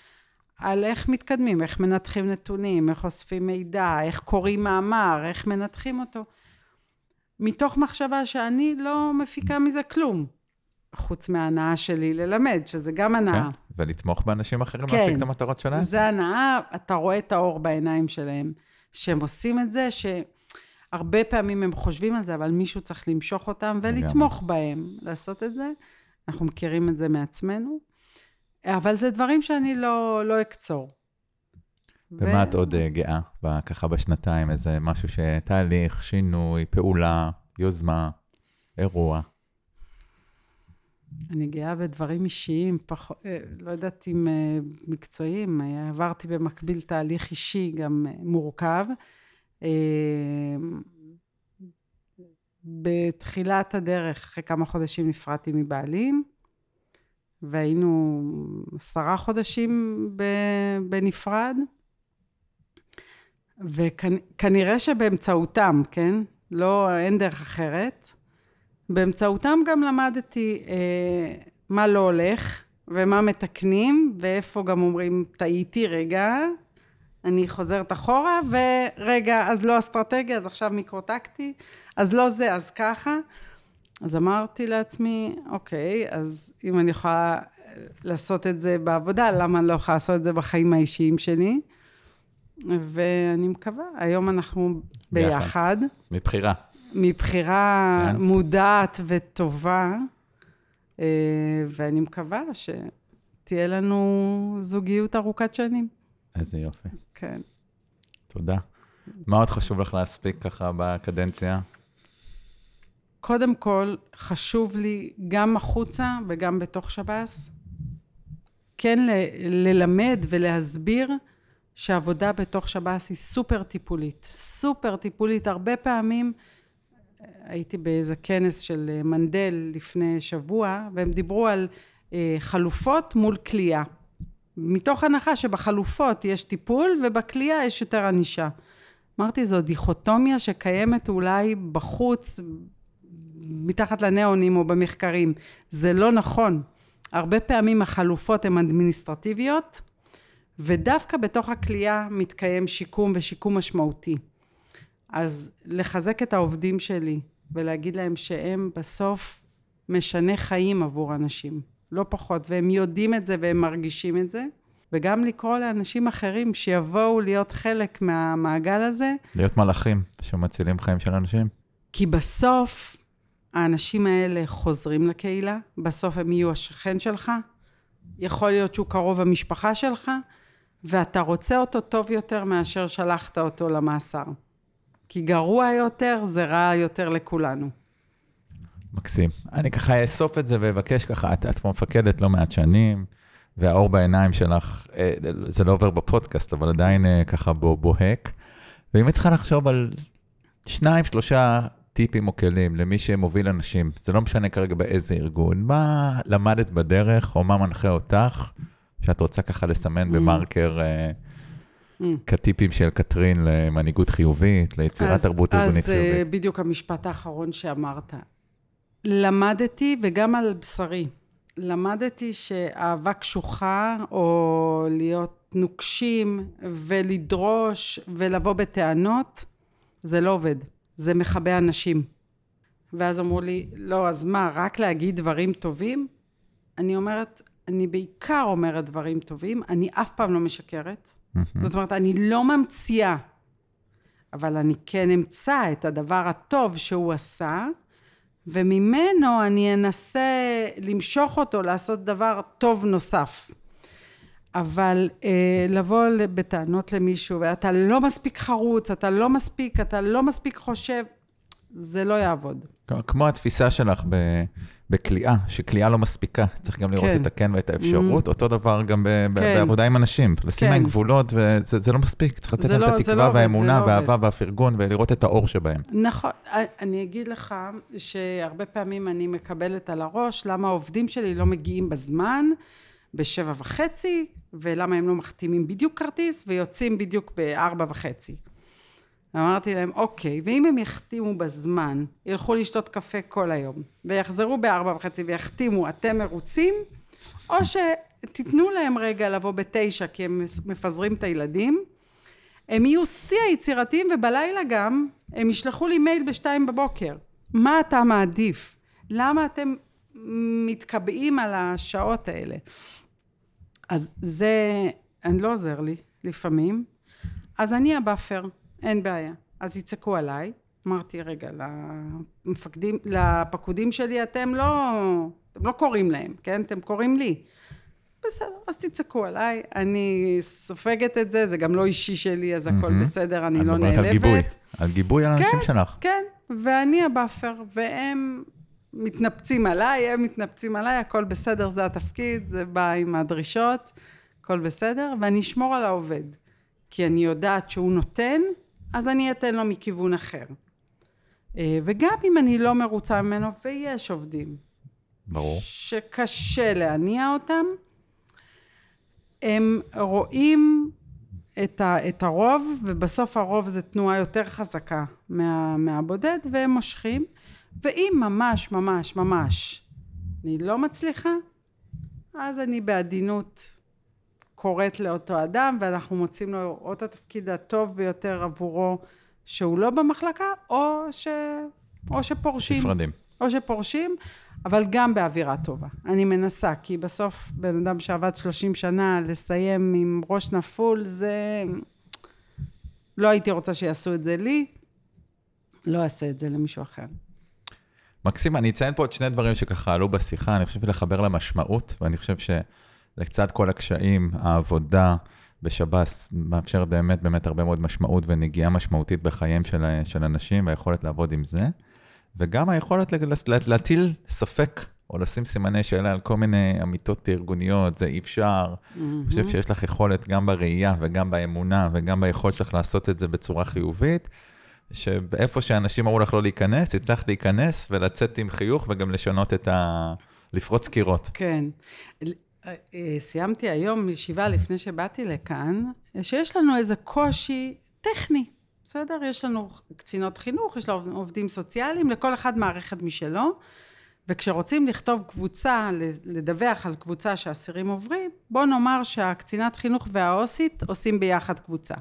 על איך מתקדמים, איך מנתחים נתונים, איך אוספים מידע, איך קוראים מאמר, איך מנתחים אותו. מתוך מחשבה שאני לא מפיקה מזה כלום, חוץ מההנאה שלי ללמד, שזה גם הנאה. כן, ולתמוך באנשים אחרים כן. להשיג את המטרות שלהם. זה הנאה, אתה רואה את האור בעיניים שלהם, שהם עושים את זה, שהרבה פעמים הם חושבים על זה, אבל מישהו צריך למשוך אותם ולתמוך בהם לעשות את זה. אנחנו מכירים את זה מעצמנו, אבל זה דברים שאני לא, לא אקצור. במה את עוד אה, גאה, ככה בשנתיים? איזה משהו שתהליך, שינוי, פעולה, יוזמה, אירוע. אני גאה בדברים אישיים, פח... אה, לא יודעת אם אה, מקצועיים, עברתי במקביל תהליך אישי גם מורכב. בתחילת הדרך, אחרי כמה חודשים נפרדתי מבעלים, והיינו עשרה חודשים בנפרד, וכנראה שבאמצעותם, כן? לא, אין דרך אחרת. באמצעותם גם למדתי אה, מה לא הולך ומה מתקנים, ואיפה גם אומרים, טעיתי רגע, אני חוזרת אחורה, ורגע, אז לא אסטרטגיה, אז עכשיו מיקרו-טקטי, אז לא זה, אז ככה. אז אמרתי לעצמי, אוקיי, אז אם אני יכולה לעשות את זה בעבודה, למה אני לא יכולה לעשות את זה בחיים האישיים שלי? ואני מקווה, היום אנחנו ביחד. ביחד. מבחירה. מבחירה כן. מודעת וטובה, אה, ואני מקווה שתהיה לנו זוגיות ארוכת שנים. איזה יופי. כן. תודה. מה עוד חשוב לך להספיק ככה בקדנציה? קודם כל, חשוב לי גם החוצה וגם בתוך שב"ס, כן ל- ללמד ולהסביר שעבודה בתוך שב"ס היא סופר טיפולית. סופר טיפולית. הרבה פעמים הייתי באיזה כנס של אה, מנדל לפני שבוע, והם דיברו על אה, חלופות מול כליאה. מתוך הנחה שבחלופות יש טיפול ובכליאה יש יותר ענישה. אמרתי, זו דיכוטומיה שקיימת אולי בחוץ, מתחת לניאונים או במחקרים. זה לא נכון. הרבה פעמים החלופות הן אדמיניסטרטיביות, ודווקא בתוך הכלייה מתקיים שיקום ושיקום משמעותי. אז לחזק את העובדים שלי ולהגיד להם שהם בסוף משנה חיים עבור אנשים, לא פחות, והם יודעים את זה והם מרגישים את זה, וגם לקרוא לאנשים אחרים שיבואו להיות חלק מהמעגל הזה, להיות מלאכים שמצילים חיים של אנשים? כי בסוף האנשים האלה חוזרים לקהילה, בסוף הם יהיו השכן שלך, יכול להיות שהוא קרוב המשפחה שלך, ואתה רוצה אותו טוב יותר מאשר שלחת אותו למאסר. כי גרוע יותר זה רע יותר לכולנו. מקסים. אני ככה אאסוף את זה ואבקש ככה, את, את מפקדת לא מעט שנים, והאור בעיניים שלך, אה, זה לא עובר בפודקאסט, אבל עדיין אה, ככה בו, בוהק. ואם את צריכה לחשוב על שניים, שלושה טיפים או כלים למי שמוביל אנשים, זה לא משנה כרגע באיזה ארגון, מה למדת בדרך או מה מנחה אותך, שאת רוצה ככה לסמן במרקר אה, Mm. כטיפים של קטרין למנהיגות חיובית, ליצירת אז- תרבות ארגונית אז אה, חיובית. בדיוק המשפט האחרון שאמרת. למדתי, וגם על בשרי, למדתי שאהבה קשוחה, או להיות נוקשים, ולדרוש, ולבוא בטענות, זה לא עובד. זה מכבה אנשים. ואז אמרו לי, לא, אז מה, רק להגיד דברים טובים? אני אומרת, אני בעיקר אומרת דברים טובים, אני אף פעם לא משקרת. זאת אומרת, אני לא ממציאה, אבל אני כן אמצא את הדבר הטוב שהוא עשה, וממנו אני אנסה למשוך אותו לעשות דבר טוב נוסף. אבל אה, לבוא בטענות למישהו, ואתה לא מספיק חרוץ, אתה לא מספיק, אתה לא מספיק חושב, זה לא יעבוד. כמו התפיסה שלך ב- בכליאה, שכליאה לא מספיקה, צריך גם לראות כן. את הכן ואת האפשרות, אותו דבר גם ב- כן. בעבודה עם אנשים, לשים כן. להם גבולות, וזה זה לא מספיק, צריך לתת להם לא- את לא התקווה עובד, והאמונה לא והאהבה והפרגון, ולראות את האור שבהם. נכון, אני אגיד לך שהרבה פעמים אני מקבלת על הראש למה העובדים שלי לא מגיעים בזמן, בשבע וחצי, ולמה הם לא מחתימים בדיוק כרטיס ויוצאים בדיוק בארבע וחצי. אמרתי להם, אוקיי, ואם הם יחתימו בזמן, ילכו לשתות קפה כל היום, ויחזרו בארבע וחצי ויחתימו, אתם מרוצים, או תיתנו להם רגע לבוא בתשע, כי הם מפזרים את הילדים. הם יהיו שיא היצירתיים, ובלילה גם הם ישלחו לי מייל בשתיים בבוקר. מה אתה מעדיף? למה אתם מתקבעים על השעות האלה? אז זה, אני לא עוזר לי לפעמים. אז אני ה buffer, אין בעיה. אז יצעקו עליי. אמרתי, רגע, למפקדים, לפקודים שלי אתם לא, אתם לא קוראים להם, כן? אתם קוראים לי. בסדר, אז תצעקו עליי, אני סופגת את זה, זה גם לא אישי שלי, אז הכל mm-hmm. בסדר, אני לא נעלבת. על גיבוי, על גיבוי על האנשים כן, שלך. כן, ואני ה buffer, והם מתנפצים עליי, הם מתנפצים עליי, הכל בסדר, זה התפקיד, זה בא עם הדרישות, הכל בסדר, ואני אשמור על העובד. כי אני יודעת שהוא נותן, אז אני אתן לו מכיוון אחר. אה, וגם אם אני לא מרוצה ממנו, ויש עובדים. ברור. שקשה להניע אותם, הם רואים את, ה, את הרוב, ובסוף הרוב זה תנועה יותר חזקה מה, מהבודד, והם מושכים. ואם ממש ממש ממש אני לא מצליחה, אז אני בעדינות קוראת לאותו אדם, ואנחנו מוצאים לו או את התפקיד הטוב ביותר עבורו, שהוא לא במחלקה, או, ש... או שפורשים. נפרדים. או שפורשים, אבל גם באווירה טובה. אני מנסה, כי בסוף בן אדם שעבד 30 שנה, לסיים עם ראש נפול, זה... לא הייתי רוצה שיעשו את זה לי, לא אעשה את זה למישהו אחר. מקסים, אני אציין פה עוד שני דברים שככה עלו בשיחה, אני חושב לחבר למשמעות, ואני חושב שלצד כל הקשיים, העבודה בשב"ס מאפשרת באמת באמת הרבה מאוד משמעות ונגיעה משמעותית בחייהם של, של אנשים, והיכולת לעבוד עם זה. וגם היכולת להטיל ספק או לשים סימני שאלה על כל מיני אמיתות ארגוניות, זה אי אפשר. Mm-hmm. אני חושב שיש לך יכולת גם בראייה וגם באמונה וגם ביכולת שלך לעשות את זה בצורה חיובית, שאיפה שאנשים אמרו לך לא להיכנס, הצלחת להיכנס ולצאת עם חיוך וגם לשנות את ה... לפרוץ קירות. כן. אה, סיימתי היום ישיבה לפני שבאתי לכאן, שיש לנו איזה קושי טכני. בסדר? יש לנו קצינות חינוך, יש לנו עובדים סוציאליים, לכל אחד מערכת משלו. וכשרוצים לכתוב קבוצה, לדווח על קבוצה שאסירים עוברים, בוא נאמר שהקצינת חינוך והעו"סית עושים ביחד קבוצה.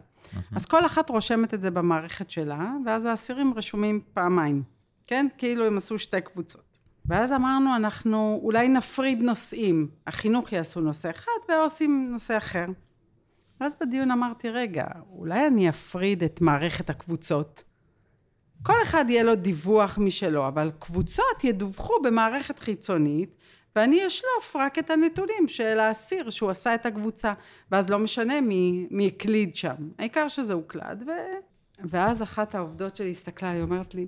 אז כל אחת רושמת את זה במערכת שלה, ואז האסירים רשומים פעמיים, כן? כאילו הם עשו שתי קבוצות. ואז אמרנו, אנחנו אולי נפריד נושאים. החינוך יעשו נושא אחד והעו"סים נושא אחר. ואז בדיון אמרתי, רגע, אולי אני אפריד את מערכת הקבוצות. כל אחד יהיה לו דיווח משלו, אבל קבוצות ידווחו במערכת חיצונית, ואני אשלוף רק את הנתונים של האסיר שהוא עשה את הקבוצה, ואז לא משנה מי, מי הקליד שם. העיקר שזה הוקלד, ו... ואז אחת העובדות שלי הסתכלה, היא אומרת לי,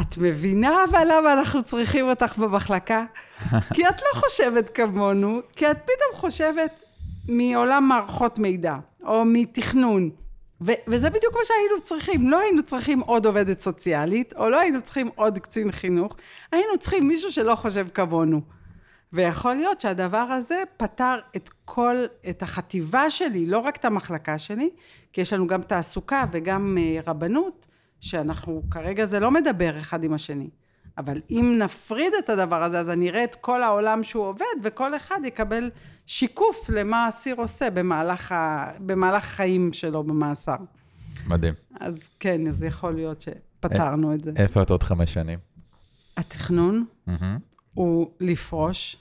את מבינה אבל למה אנחנו צריכים אותך במחלקה? *laughs* כי את לא חושבת כמונו, כי את פתאום חושבת, מעולם מערכות מידע, או מתכנון. ו- וזה בדיוק מה שהיינו צריכים. לא היינו צריכים עוד עובדת סוציאלית, או לא היינו צריכים עוד קצין חינוך, היינו צריכים מישהו שלא חושב כמונו. ויכול להיות שהדבר הזה פתר את כל, את החטיבה שלי, לא רק את המחלקה שלי, כי יש לנו גם תעסוקה וגם אה, רבנות, שאנחנו, כרגע זה לא מדבר אחד עם השני. אבל אם נפריד את הדבר הזה, אז אני אראה את כל העולם שהוא עובד, וכל אחד יקבל שיקוף למה האסיר עושה במהלך, ה... במהלך חיים שלו במאסר. מדהים. אז כן, אז יכול להיות שפתרנו את זה. איפה את עוד חמש שנים? התכנון mm-hmm. הוא לפרוש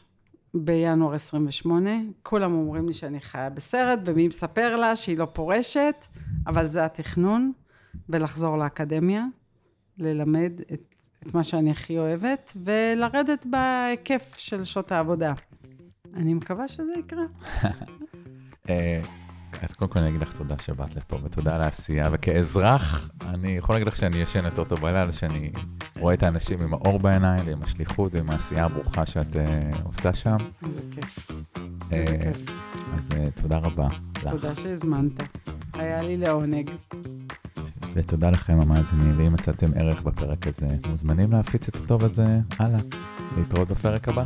בינואר 28. כולם אומרים לי שאני חיה בסרט, ומי מספר לה שהיא לא פורשת, אבל זה התכנון, ולחזור לאקדמיה, ללמד את את מה שאני הכי אוהבת, ולרדת בהיקף של שעות העבודה. אני מקווה שזה יקרה. *laughs* אז קודם כל אני אגיד לך תודה שבאת לפה, ותודה על העשייה, וכאזרח, אני יכול להגיד לך שאני ישן יותר טוב בלילה, שאני רואה את האנשים עם האור בעיניים, עם השליחות ועם העשייה הברוכה שאת uh, עושה שם. איזה כיף. Uh, אז uh, תודה רבה. תודה שהזמנת. היה לי לעונג. ותודה לכם המאזינים, ואם מצאתם ערך בפרק הזה, מוזמנים להפיץ את הטוב הזה הלאה. להתראות בפרק הבא.